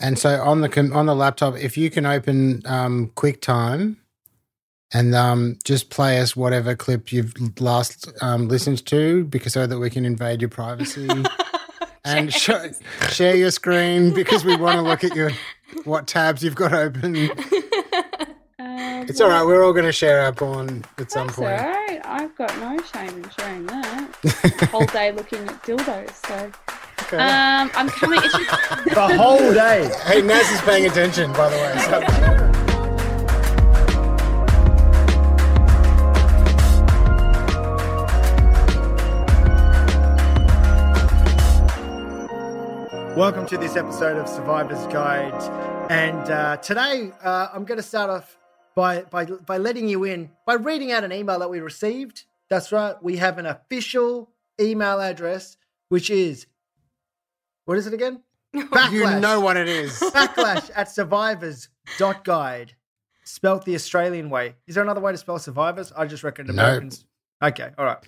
And so on the on the laptop, if you can open um, QuickTime and um, just play us whatever clip you've last um, listened to, because so that we can invade your privacy. and sh- share your screen because we want to look at your what tabs you've got open. Uh, It's all right. We're all going to share our porn at some point. all right. I've got no shame in sharing that. Whole day looking at dildos. So Okay. um, I'm coming. It's just, The whole day. hey, Naz is paying attention, by the way. So. Welcome to this episode of Survivor's Guide. And uh, today uh, I'm going to start off by, by, by letting you in, by reading out an email that we received. That's right, we have an official email address, which is, what is it again? Backlash. You know what it is. Backlash at survivors.guide. Spelt the Australian way. Is there another way to spell survivors? I just reckon No. Americans. Okay, all right.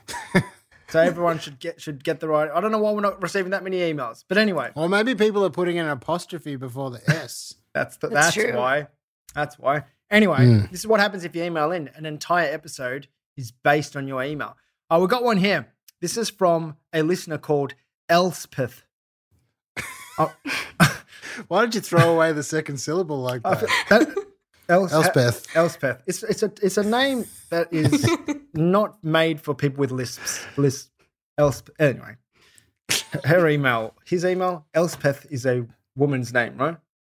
so everyone should get should get the right. I don't know why we're not receiving that many emails, but anyway, Or maybe people are putting an apostrophe before the S. that's the, That's that's, true. why. That's why. Anyway, Hmm. this is what happens if you email in. An entire episode is based on your email. Oh, we got one here. This is from a listener called Elspeth. Oh, Why don't you throw away the second syllable like I that? that- Els- Elspeth. Elspeth. It's it's a it's a name that is not made for people with lisps. Lisp. Elspeth. Anyway, her email, his email. Elspeth is a woman's name, right?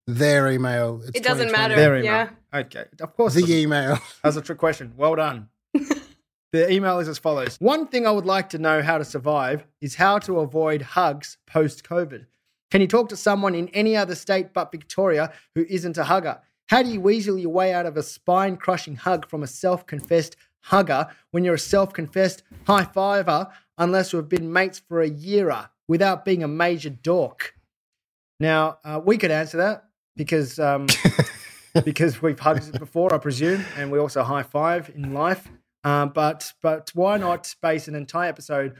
Their email. It's It doesn't matter. Their email. Yeah. Okay. Of course. The email. That's a trick question. Well done. the email is as follows One thing I would like to know how to survive is how to avoid hugs post COVID. Can you talk to someone in any other state but Victoria who isn't a hugger? How do you weasel your way out of a spine crushing hug from a self confessed hugger when you're a self confessed high fiver unless we've been mates for a year without being a major dork? Now, uh, we could answer that because um, because we've hugged before, I presume, and we also high five in life. Um, but but why not base an entire episode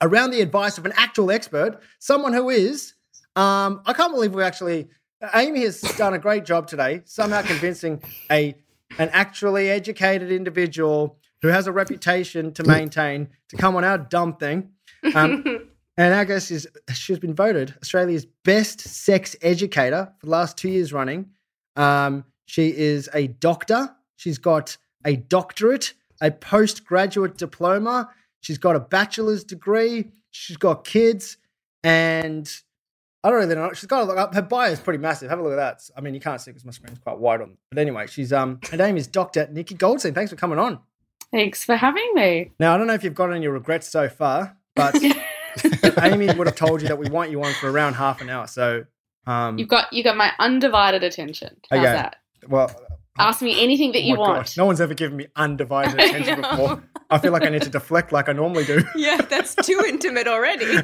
around the advice of an actual expert, someone who is? Um, I can't believe we actually. Amy has done a great job today, somehow convincing a an actually educated individual who has a reputation to maintain to come on our dumb thing. Um, and our guest is she's been voted Australia's best sex educator for the last two years running. Um, she is a doctor. She's got a doctorate, a postgraduate diploma. She's got a bachelor's degree. She's got kids, and I don't really know. She's got a look. up. Her bio is pretty massive. Have a look at that. I mean, you can't see because my screen's quite wide on. But anyway, she's um. Her name is Dr. Nikki Goldstein. Thanks for coming on. thanks for having me. Now I don't know if you've got any regrets so far, but Amy would have told you that we want you on for around half an hour. So, um, You've got you got my undivided attention. How's Okay. that? well, Ask me anything that oh you want. no one's ever given me undivided attention know. before. I feel like I need to deflect like I normally do. Yeah, that's too intimate already.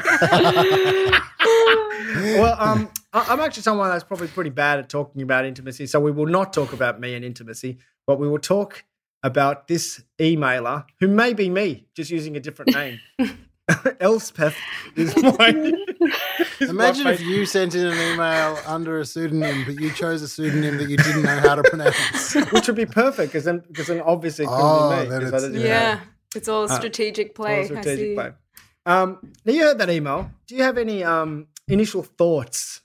well, um, I- I'm actually someone that's probably pretty bad at talking about intimacy, so we will not talk about me and intimacy, but we will talk about this emailer who may be me, just using a different name. Elspeth is my. is my Imagine if you sent in an email under a pseudonym, but you chose a pseudonym that you didn't know how to pronounce. which would be perfect because then because then obviously it couldn't Oh, be me. then 'cause it's- didn't yeah, it's all Uh, strategic play. All I strategic see. play. Um, now you heard that email. Do you have any um initial thoughts?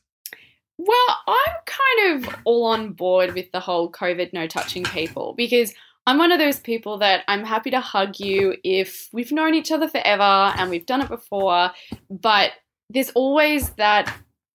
Well, I'm kind of all on board with the whole COVID no touching people because I'm one of those people that I'm happy to hug you if we've known each other forever and we've done it before, but there's always that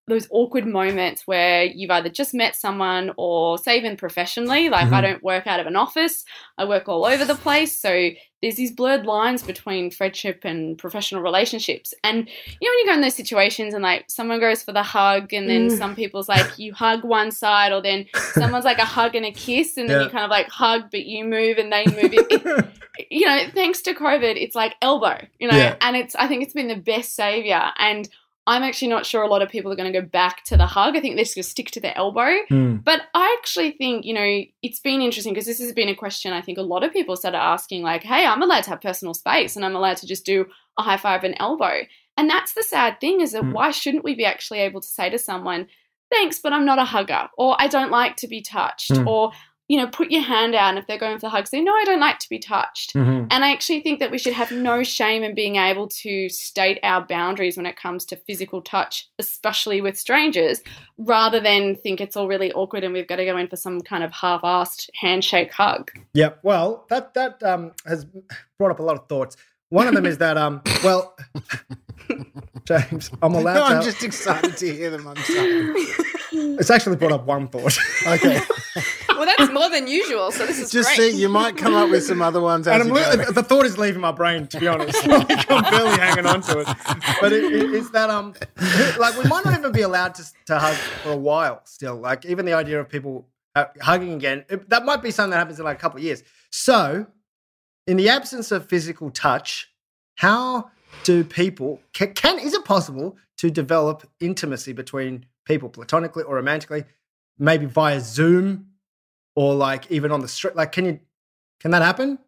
those awkward moments where you've either just met someone or say even professionally like i Mhm. don't work out of an office i work all over the place so there's these blurred lines between friendship and professional relationships and you know when you go in those situations and like someone goes for the hug and then Mm. some people's like you hug one side or then someone's like a hug and a kiss and then Yeah. you kind of like hug but you move and they move it, it- you know thanks to covid it's like elbow you know Yeah. and it's i think it's been the best savior and i'm actually not sure a lot of people are going to go back to the hug i think they're just going to stick to the elbow Hmm. but I actually think, you know, it's been interesting because this has been a question I think a lot of people started asking, like, hey, I'm allowed to have personal space and I'm allowed to just do a high five and elbow. And that's the sad thing is that Mm. why shouldn't we be actually able to say to someone, thanks, but I'm not a hugger, or I don't like to be touched, Mm. or you know, put your hand out. And if they're going for the hugs, say, no, I don't like to be touched. Mhm. And I actually think that we should have no shame in being able to state our boundaries when it comes to physical touch, especially with strangers, rather than think it's all really awkward and we've got to go in for some kind of half-assed handshake hug. Yeah, Well, that that um, has brought up a lot of thoughts. One of them is that um, well, James, I'm allowed No, to. I'm just excited to hear them. I'm sorry. It's actually brought up one thought. Okay. well, that's more than usual. So this is Just great. see, you might come up with some other ones as And I'm, you go. li- the thought is leaving my brain, to be honest. like I'm barely hanging on to it. But it, it, it's that um, like we might not even be allowed to to hug for a while still. Like even the idea of people uh, hugging again, it- that might be something that happens in like a couple of years. So, in the absence of physical touch, how do people can, can is it possible to develop intimacy between people, platonically or romantically, maybe via Zoom or like even on the street? Like, can you can that happen?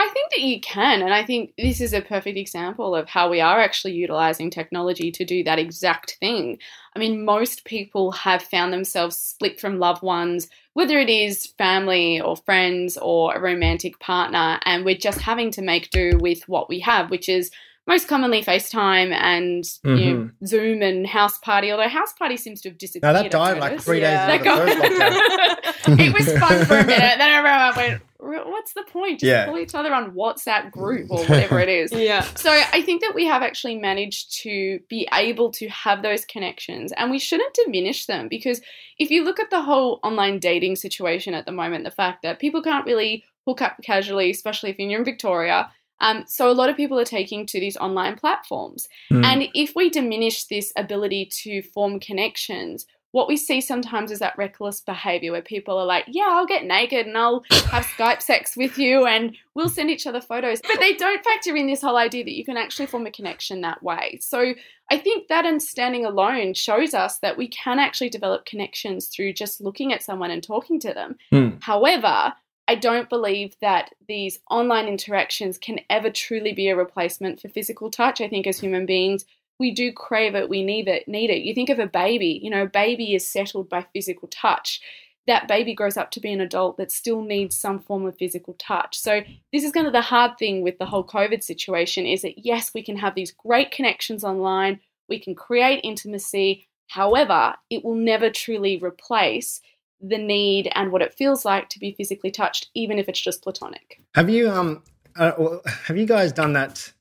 I think that you can, and I think this is a perfect example of how we are actually utilizing technology to do that exact thing. I mean, most people have found themselves split from loved ones, whether it is family or friends or a romantic partner, and we're just having to make do with what we have, which is most commonly FaceTime and you know, mm-hmm. Zoom and House Party. Although House Party seems to have disappeared. Now that I've died like three days into the it was fun for a minute. Then everyone went, "What's the point? Just Yeah. call each other on WhatsApp group or whatever it is." Yeah. So I think that we have actually managed to be able to have those connections, and we shouldn't diminish them because if you look at the whole online dating situation at the moment, the fact that people can't really hook up casually, especially if you're in Victoria. Um, so a lot of people are taking to these online platforms. Hmm. And if we diminish this ability to form connections, what we see sometimes is that reckless behavior where people are like, Yeah, I'll get naked and I'll have Skype sex with you and we'll send each other photos. But they don't factor in this whole idea that you can actually form a connection that way. So I think that understanding alone shows us that we can actually develop connections through just looking at someone and talking to them. Hmm. However, I don't believe that these online interactions can ever truly be a replacement for physical touch. I think as human beings, we do crave it, we need it, need it. You think of a baby, you know, a baby is settled by physical touch. That baby grows up to be an adult that still needs some form of physical touch. So this is kind of the hard thing with the whole COVID situation is that yes, we can have these great connections online, we can create intimacy. However, it will never truly replace the need and what it feels like to be physically touched, even if it's just platonic. Have you um uh, have you guys done that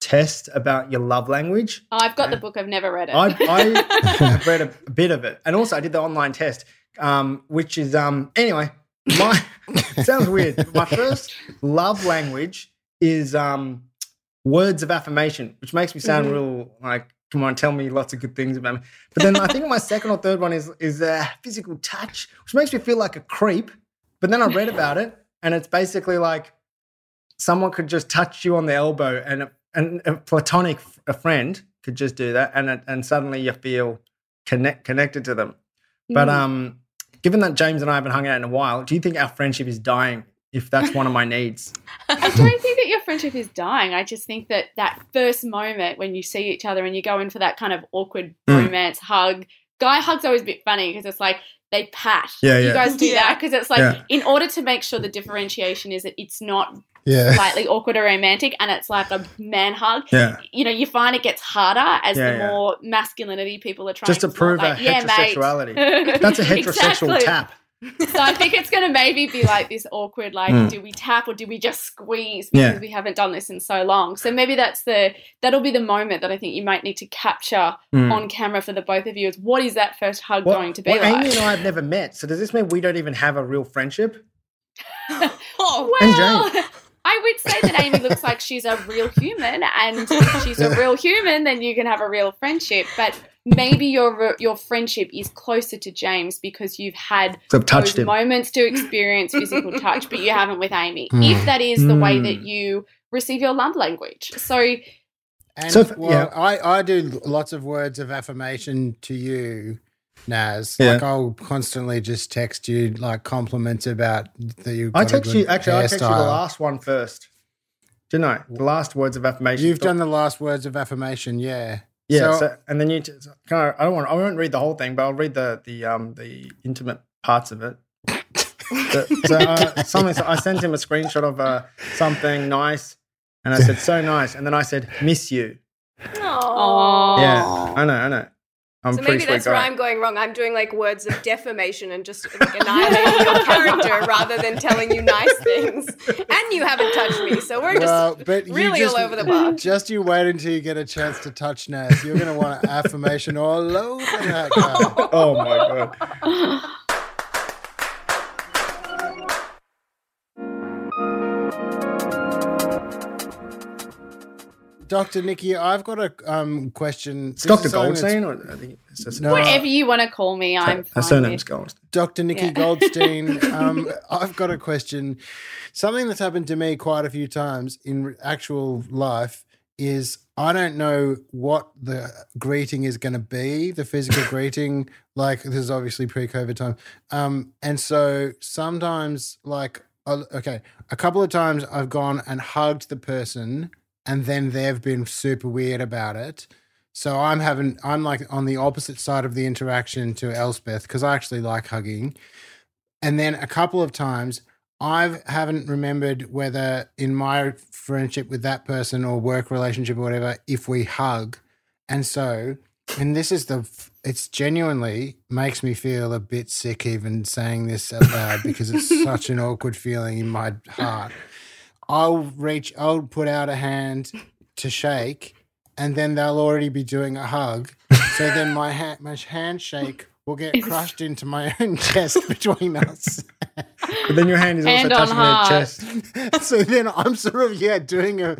test about your love language? Oh, I've got the book, I've never read it. I, I read a bit of it, and also I did the online test, um, which is um anyway. My sounds weird. My first love language is um words of affirmation, which makes me sound Mhm. real like come on, tell me lots of good things about me. But then I think my second or third one is is uh, physical touch, which makes me feel like a creep. But then I read about it, and it's basically like someone could just touch you on the elbow, and a, and a platonic a friend could just do that, and it- and suddenly you feel connect connected to them. But Mm. um, given that James and I haven't hung out in a while, do you think our friendship is dying? If that's one of my needs, I don't think that your friendship is dying. I just think that that first moment when you see each other and you go in for that kind of awkward Mm. romance hug, guy hugs always a bit funny because it's like they pat. Yeah, yeah. You guys do Yeah. that because it's like Yeah. in order to make sure the differentiation is that it's not Yeah. slightly awkward or romantic and it's like a man hug. yeah, You know, you find it gets harder as Yeah, the yeah. more masculinity people are trying just to flaunt, prove like, our yeah, mate. heterosexuality. That's a heterosexual Exactly. tap. So I think it's going to maybe be like this awkward, like, Mm. do we tap or do we just squeeze because Yeah. we haven't done this in so long? So maybe that's the that'll be the moment that I think you might need to capture Mm. on camera for the both of you. Is what is that first hug Well, going to be well, like? Amy and I have never met, so does this mean we don't even have a real friendship? Oh, well, I would say that Amy looks like she's a real human, and if she's a real human, then you can have a real friendship. But maybe your your friendship is closer to James because you've had So I've touched those him. moments to experience physical touch, but you haven't with Amy. Hmm. If that is the way Hmm. that you receive your love language, so And So if- well, yeah. I, I do lots of words of affirmation to you, Naz. Yeah. Like I'll constantly just text you like compliments about that you. I text you actually. I text you the last one first. Didn't I? The last words of affirmation. You've done the last words of affirmation, yeah. Yeah, So- so, and then you t- so- can I, I don't want I won't read the whole thing, but I'll read the the um the intimate parts of it. so so, uh, something so I sent him a screenshot of uh, something nice, and I said so nice, and then I said miss you. Aw. Yeah, I know, I know. I'm So maybe sweet that's where. I'm going wrong. I'm doing like words of defamation and just like, annihilating your character rather than telling you nice things. And you haven't touched me, so we're just Well, but you really just, all over the bar. Just you wait until you get a chance to touch Naz. You're going to want affirmation all over that guy. Oh my god. Dr. Nikki, I've got a um, question. It's Dr. is something that's- Goldstein, or I think it's just, No. Whatever you want to call me, I'm her surname's with. Goldstein. Dr. Nikki Yeah. Goldstein, um, I've got a question. Something that's happened to me quite a few times in actual life is I don't know what the greeting is going to be, the physical greeting. Like this is obviously pre-COVID time, um, and so sometimes, like, uh, okay, a couple of times I've gone and hugged the person, and then they've been super weird about it. So I'm having I'm like on the opposite side of the interaction to Elspeth because I actually like hugging. And then a couple of times I haven't remembered whether in my friendship with that person or work relationship or whatever if we hug. And so and this is the it's genuinely makes me feel a bit sick even saying this out loud because it's such an awkward feeling in my heart. I'll reach I'll put out a hand to shake and then they'll already be doing a hug. So then my hand, my handshake will get crushed into my own chest between us. But then your hand is also Hand on touching their chest. so then I'm sort of yeah doing a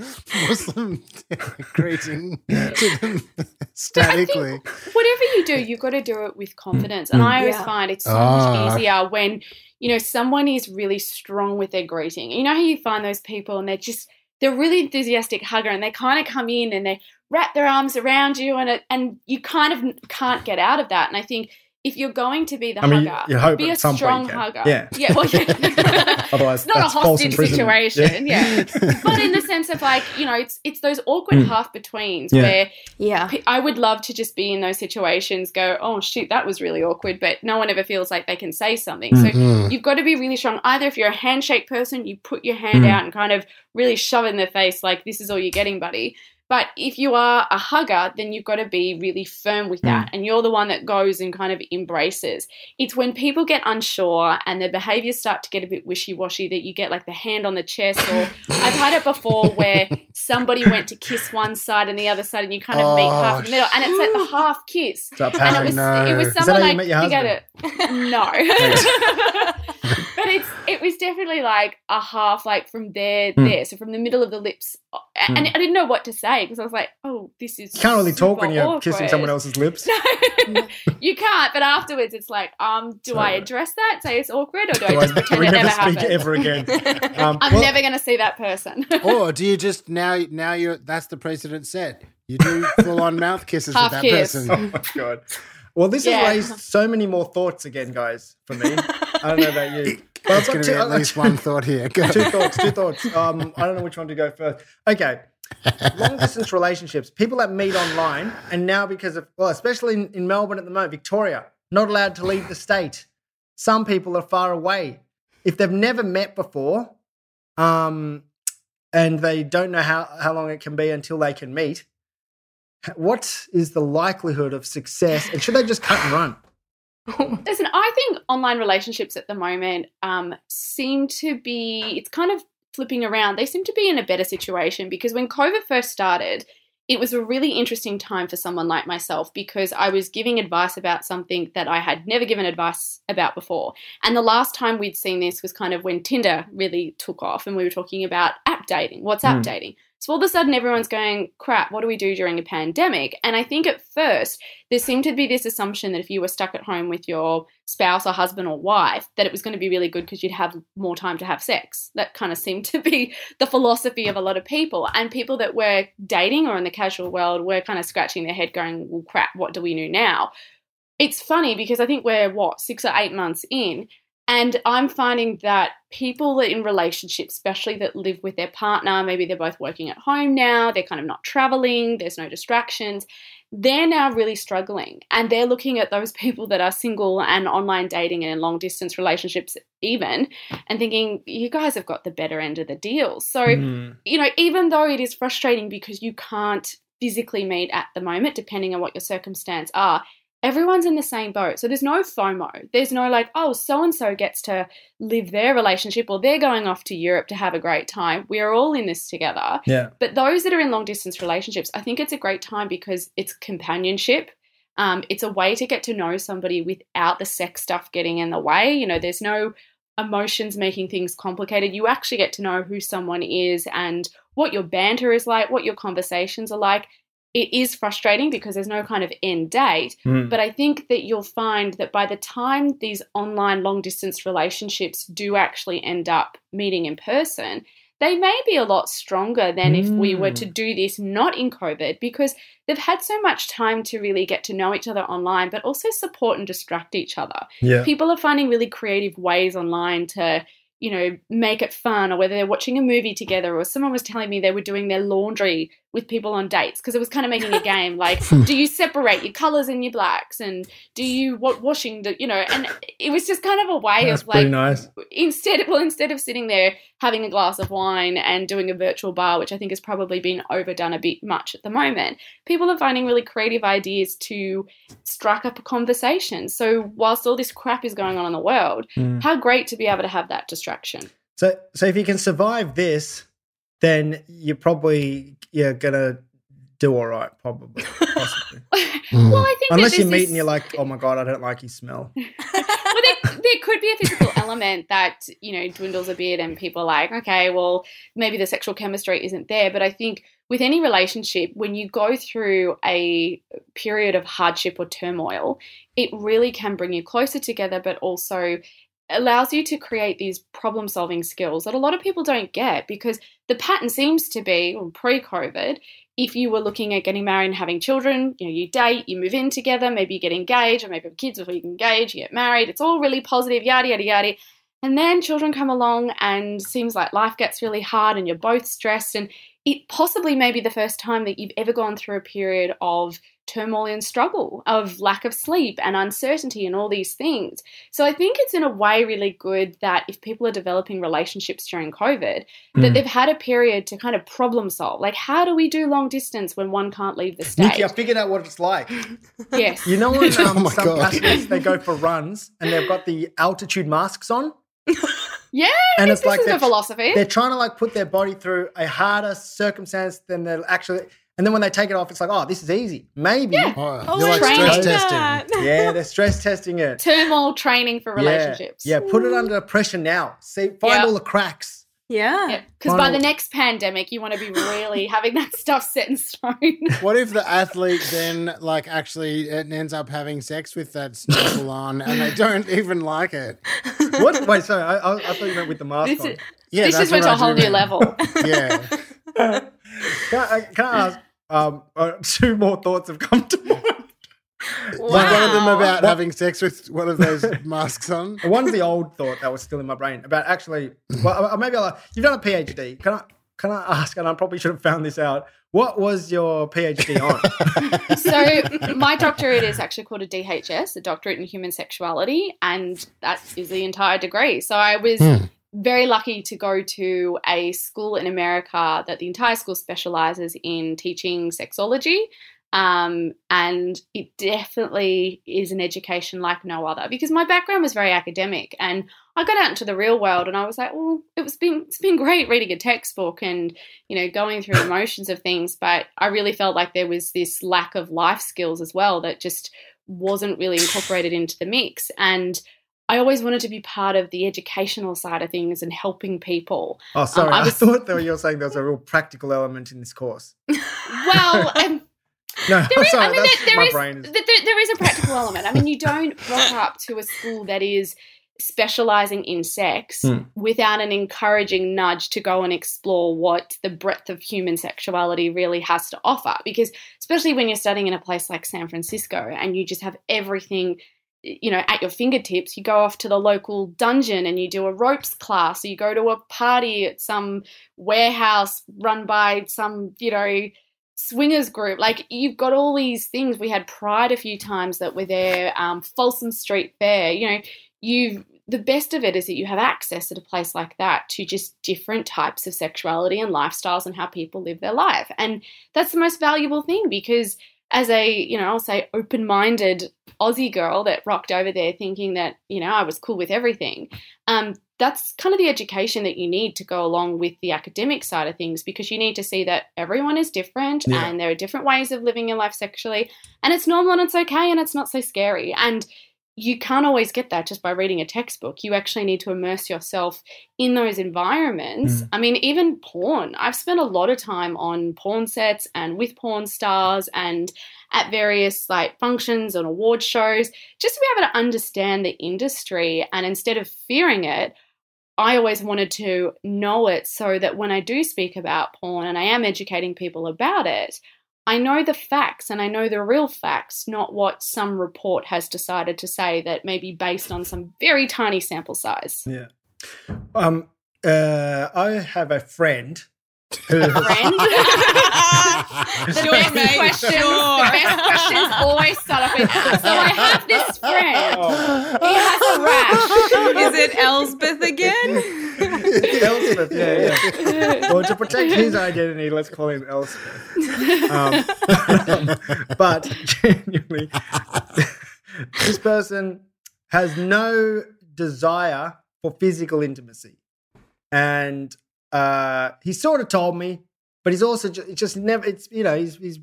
Muslim greeting to them statically. Whatever you do, you've got to do it with confidence. And Mm. I always Yeah. find it's so Ah. much easier when, you know, someone is really strong with their greeting. You know how you find those people and they're just, they're really enthusiastic hugger and they kind of come in and they wrap their arms around you and it, and you kind of can't get out of that. And I think if you're going to be the I mean, hugger, you hope be a at some point strong hugger. Yeah. Yeah. Well, yeah. Otherwise, it's not a that's false hostage imprisonment. situation. Yeah. but in the sense of like, you know, it's it's those awkward Mm. half betweens Yeah. where yeah. P- I would love to just be in those situations, go, oh, shoot, that was really awkward, but no one ever feels like they can say something. So Mhm. you've got to be really strong. Either if you're a handshake person, you put your hand Mm. out and kind of really shove it in their face, like, this is all you're getting, buddy. But if you are a hugger, then you've got to be really firm with that. Mm. And you're the one that goes and kind of embraces. It's when people get unsure and their behaviors start to get a bit wishy washy that you get like the hand on the chest. Or I've had it before where somebody went to kiss one side and the other side, and you kind of meet oh, half in the middle. And it's like the half kiss. Is that And it was, no. it was someone you like met your forget it. No. but it's it was definitely like a half like from there Hmm. there so from the middle of the lips and Hmm. I didn't know what to say because I was like oh this is You can't really talk when you're kissing someone else's lips. No, you can't. But afterwards, it's like, um, do I address that? Say it's awkward, or do, Do I just I- pretend we it never never speak happened? ever again. Um, I'm well- never going to see that person. or do you just now now you're that's the precedent set. You do full on mouth kisses Half with that kiss. person. Oh my god. Well, this Yeah. has raised so many more thoughts again, guys. For me, I don't know about you. But I've going to be at least one thought here. Go. two thoughts. Two thoughts. Um, I don't know which one to go first. Okay. Long distance relationships. People that meet online, and now because of well, especially in, in Melbourne at the moment, Victoria, not allowed to leave the state. Some people are far away. If they've never met before, um, and they don't know how, how long it can be until they can meet, what is the likelihood of success? And should they just cut and run? Listen, I think online relationships at the moment um, seem to be, it's kind of flipping around. They seem to be in a better situation because when COVID first started, it was a really interesting time for someone like myself because I was giving advice about something that I had never given advice about before. And the last time we'd seen this was kind of when Tinder really took off and we were talking about app dating, WhatsApp Mm. dating. So all of a sudden, everyone's going, crap, what do we do during a pandemic? And I think at first, there seemed to be this assumption that if you were stuck at home with your spouse or husband or wife, that it was going to be really good because you'd have more time to have sex. That kind of seemed to be the philosophy of a lot of people. And people that were dating or in the casual world were kind of scratching their head going, well, crap, what do we do now? It's funny because I think we're, what, six or eight months in, And I'm finding that people that in relationships, especially that live with their partner, maybe they're both working at home now, they're kind of not traveling, there's no distractions, they're now really struggling. And they're looking at those people that are single and online dating and in long distance relationships, even, and thinking, you guys have got the better end of the deal. So, Mm. you know, even though it is frustrating because you can't physically meet at the moment, depending on what your circumstance are, everyone's in the same boat. So there's no FOMO. There's no like, oh, so and so gets to live their relationship or they're going off to Europe to have a great time. We are all in this together. Yeah. But those that are in long distance relationships, I think it's a great time because it's companionship. Um, it's a way to get to know somebody without the sex stuff getting in the way. You know, there's no emotions making things complicated. You actually get to know who someone is and what your banter is like, what your conversations are like. It is frustrating because there's no kind of end date, Mm. but I think that you'll find that by the time these online long distance relationships do actually end up meeting in person, they may be a lot stronger than if we were Mm. to do this not in COVID because they've had so much time to really get to know each other online, but also support and distract each other. Yeah. People are finding really creative ways online to you know, make it fun, or whether they're watching a movie together, or someone was telling me they were doing their laundry with people on dates because it was kind of making a game like, do you separate your colors and your blacks, and do you what washing the, you know, and it was just kind of a way That's of like nice. instead well instead of sitting there having a glass of wine and doing a virtual bar which i think has probably been overdone a bit much at the moment people are finding really creative ideas to strike up a conversation so whilst all this crap is going on in the world Mm. how great to be able to have that distraction So, so if you can survive this, then you're probably you're gonna do all right, probably, possibly. well i think Unless you meet and you're like, oh my god, I don't like his smell. well, there, there could be a physical element that you know dwindles a bit, and people are like, okay, well, maybe the sexual chemistry isn't there. But I think with any relationship, when you go through a period of hardship or turmoil, it really can bring you closer together, but also allows you to create these problem solving skills that a lot of people don't get because the pattern seems to be pre COVID if you were looking at getting married and having children, you know, you date, you move in together, maybe you get engaged, or maybe have kids before you get engaged, you get married. It's all really positive, yada yada yada. And then children come along, and seems like life gets really hard, and you're both stressed, and it possibly may be the first time that you've ever gone through a period of turmoil and struggle, of lack of sleep and uncertainty, and all these things. So I think it's in a way really good that if people are developing relationships during COVID, that Mm. they've had a period to kind of problem solve. Like, how do we do long distance when one can't leave the state? Nikki, I figured out what it's like. yes. You know when Oh um, my some God. athletes they go for runs and they've got the altitude masks on, yeah, and this it's like is a philosophy. they're trying to like put their body through a harder circumstance than they're actually. And then when they take it off, it's like, oh, this is easy. Maybe. Yeah. Oh, Oh, you're like stress like testing. Yeah, they're stress testing it. Turmoil training for relationships. Yeah, yeah, put it under pressure now. See, find Yeah. all the cracks. Yeah. Because by Final- the next pandemic, you want to be really having that stuff set in stone. What if the athlete then like actually ends up having sex with that snorkel on and they don't even like it? What? Wait, sorry, I, I, I thought you meant with the mask this on. is, Yeah, this that's just went to a whole new mean. level. Yeah. Can, I, can I ask? Um, uh, two more thoughts have come to mind. Like one of them about What- having sex with one of those masks on. One's the old thought that was still in my brain about actually. Well, uh, maybe I'll, you've done a PhD. Can I? Can I ask? And I probably should have found this out. What was your PhD on? so my doctorate is actually called a DHS, a doctorate in human sexuality, and that is the entire degree. So I was Hmm. Very lucky to go to a school in America that the entire school specializes in teaching sexology. Um, and it definitely is an education like no other because my background was very academic and I got out into the real world and I was like, well, it was been it's been great reading a textbook and you know going through the motions of things, but I really felt like there was this lack of life skills as well that just wasn't really incorporated into the mix and I always wanted to be part of the educational side of things and helping people. Oh, sorry. I I, was- thought that you were saying there was a real practical element in this course. Well, um, No, There is, sorry. I mean, that's, there, there, my is, is... There, there is a practical element. I mean, you don't rock up to a school that is specializing in sex Hmm. without an encouraging nudge to go and explore what the breadth of human sexuality really has to offer. Because, especially when you're studying in a place like San Francisco and you just have everything you know, at your fingertips. You go off to the local dungeon and you do a ropes class, or you go to a party at some warehouse run by some, you know, swingers group. Like you've got all these things. We had Pride a few times that were there, um, Folsom Street Fair. You know, you've the best of it is that you have access at a place like that to just different types of sexuality and lifestyles and how people live their life. And that's the most valuable thing because as a, you know, I'll say open minded Aussie girl that rocked over there thinking that, you know, I was cool with everything. Um, that's kind of the education that you need to go along with the academic side of things because you need to see that everyone is different Yeah. and there are different ways of living your life sexually and it's normal and it's okay and it's not so scary. And you can't always get that just by reading a textbook. You actually need to immerse yourself in those environments. Mm. I mean, even porn. I've spent a lot of time on porn sets and with porn stars and at various like functions and award shows just to be able to understand the industry and instead of fearing it, I always wanted to know it so that when I do speak about porn and I am educating people about it, I know the facts and I know the real facts, not what some report has decided to say that may be based on some very tiny sample size. Yeah. Um. Uh. I have a friend. Who, Friend? the Sure, best mate, questions, sure. the best questions always start off with. So I have this friend. He has a rash. Is it Elspeth again? Elspeth, yeah, yeah. Well, to protect his identity, let's call him Elspeth. Um, but genuinely, this person has no desire for physical intimacy, and uh, he sort of told me, but he's also just, just never. It's you know he's he's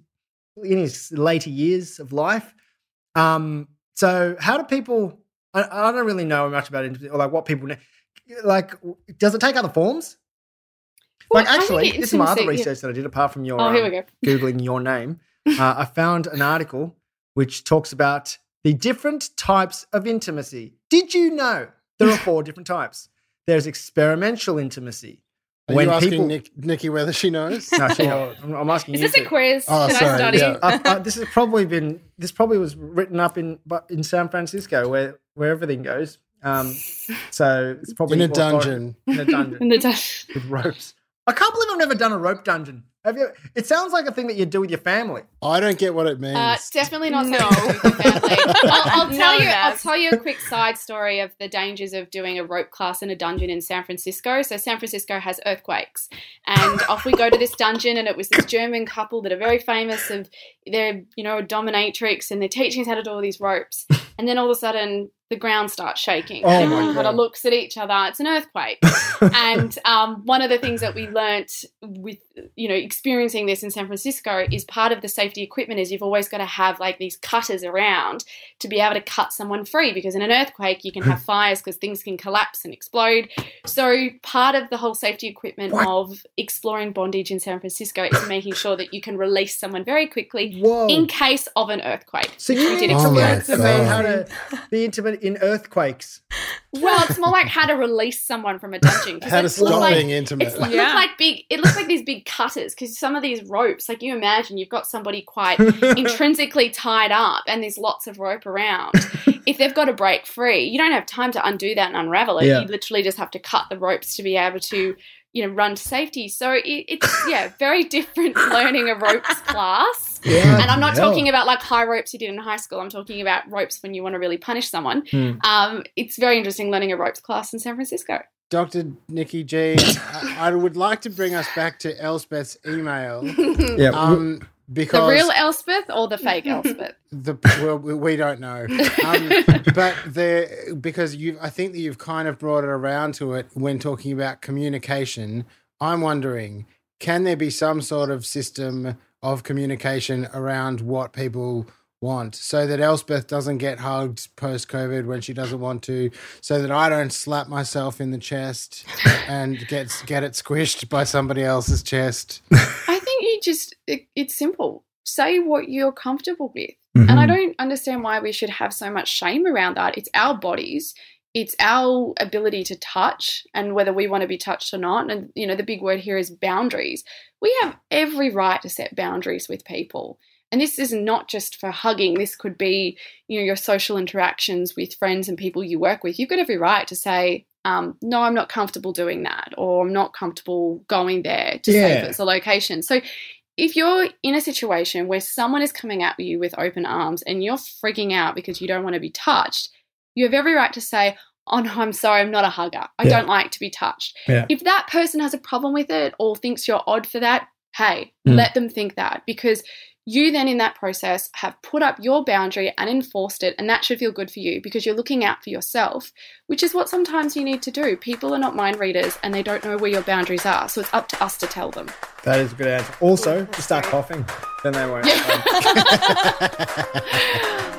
in his later years of life. Um, so how do people? I, I don't really know much about intimacy or like what people. Ne- Like, does it take other forms? Well, like, actually, this is my other intimacy- yeah. research that I did, apart from your Oh, here we um, go. googling your name. Uh, I found an article which talks about the different types of intimacy. Did you know there are four different types? There's experimental intimacy. Are you asking Nick, Nikki whether she knows? No, she- Or- I'm, I'm asking Is you. this a quiz? Oh, Should I sorry, study? yeah. uh, uh, this has probably been this probably was written up in but in San Francisco where where everything goes. Um, so it's probably in a dungeon. In a dungeon In the Dutch. with ropes. I can't believe I've never done a rope dungeon. Have you? It sounds like a thing that you do with your family. I don't get what it means. Uh, definitely not No. something to do with the family. I'll, I'll No, tell you. I'll tell you a quick side story of the dangers of doing a rope class in a dungeon in San Francisco. So San Francisco has earthquakes, and off we go to this dungeon, and it was this German couple that are very famous of they're you know a dominatrix, and they're teaching us how to do all these ropes, and then all of a sudden the ground starts shaking. Oh Everyone kind of looks at each other. It's an earthquake. and um, one of the things that we learnt with you know experiencing this in San Francisco is part of the safety equipment is you've always got to have like these cutters around to be able to cut someone free because in an earthquake you can have fires because things can collapse and explode. So part of the whole safety equipment What? of exploring bondage in San Francisco is making sure that you can release someone very quickly Whoa! in case of an earthquake. so you did Oh explain to me how to be intimate in earthquakes. Well, it's more like how to release someone from a dungeon. How to stop like- being intimate. It's like, Yeah. look like big. It looks like these big cutters because some of these ropes, like you imagine, you've got somebody quite intrinsically tied up, and there's lots of rope around. if they've got to break free, you don't have time to undo that and unravel it. Yeah. You literally just have to cut the ropes to be able to, you know, run to safety. So it, it's yeah, very different learning a ropes class. Yeah, And I'm not hell. talking about like high ropes you did in high school. I'm talking about ropes when you want to really punish someone. Hmm. Um, it's very interesting learning a ropes class in San Francisco. Dr. Nikki G, I, I would like to bring us back to Elspeth's email. Yeah. Um, because The real Elspeth or the fake Elspeth? the well, we don't know, um, but the because you, I think that you've kind of brought it around to it when talking about communication. I'm wondering, can there be some sort of system of communication around what people want, so that Elspeth doesn't get hugged post COVID when she doesn't want to, so that I don't slap myself in the chest and get get it squished by somebody else's chest. I just, it, it's simple. Say what you're comfortable with. And I mm-hmm. don't understand why we should have so much shame around that. It's our bodies. It's our ability to touch and whether we want to be touched or not. And, you know, the big word here is boundaries. We have every right to set boundaries with people. and this is not just for hugging, this could be, you know, your social interactions with friends and people you work with. You've got every right to say, um, no, I'm not comfortable doing that, or I'm not comfortable going there to Yeah. say if it's a location. So if you're in a situation where someone is coming at you with open arms and you're freaking out because you don't want to be touched, you have every right to say, Oh no, I'm sorry, I'm not a hugger. I Yeah. don't like to be touched. Yeah. If that person has a problem with it or thinks you're odd for that, hey, Mm. let them think that because you then in that process have put up your boundary and enforced it, and that should feel good for you because you're looking out for yourself, which is what sometimes you need to do. People are not mind readers and they don't know where your boundaries are, so it's up to us to tell them. That is a good answer. Also, That's just start great. coughing. Then they won't. Yeah. Um,